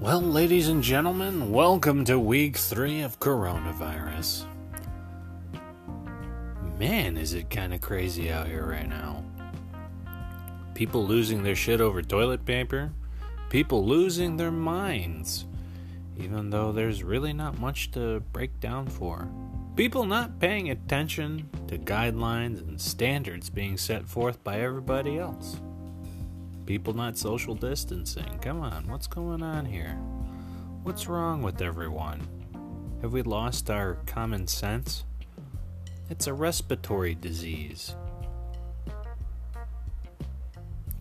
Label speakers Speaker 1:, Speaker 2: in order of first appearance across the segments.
Speaker 1: Well, ladies and gentlemen, welcome to week three of coronavirus. Man, is it kind of crazy out here right now. People losing their shit over toilet paper, people losing their minds, even though there's really not much to break down for. People not paying attention to guidelines and standards being set forth by everybody else people not social distancing. Come on, what's going on here? What's wrong with everyone? Have we lost our common sense? It's a respiratory disease.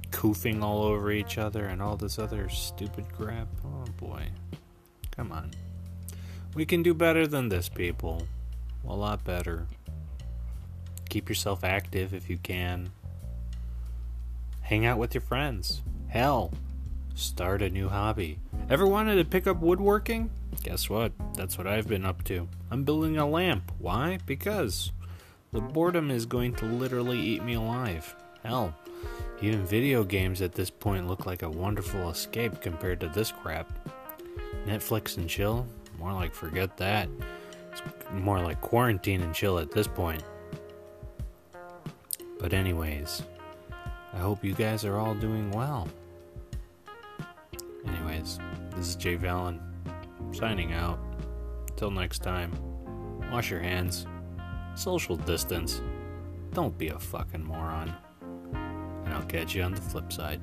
Speaker 1: Coofing all over each other and all this other stupid crap. Oh boy. Come on. We can do better than this, people. A lot better. Keep yourself active if you can. Hang out with your friends. Hell, start a new hobby. Ever wanted to pick up woodworking? Guess what? That's what I've been up to. I'm building a lamp. Why? Because the boredom is going to literally eat me alive. Hell, even video games at this point look like a wonderful escape compared to this crap. Netflix and chill? More like forget that. It's more like quarantine and chill at this point. But, anyways, I hope you guys are all doing well. Anyways, this is Jay Valen signing out. Till next time, wash your hands, social distance, don't be a fucking moron, and I'll catch you on the flip side.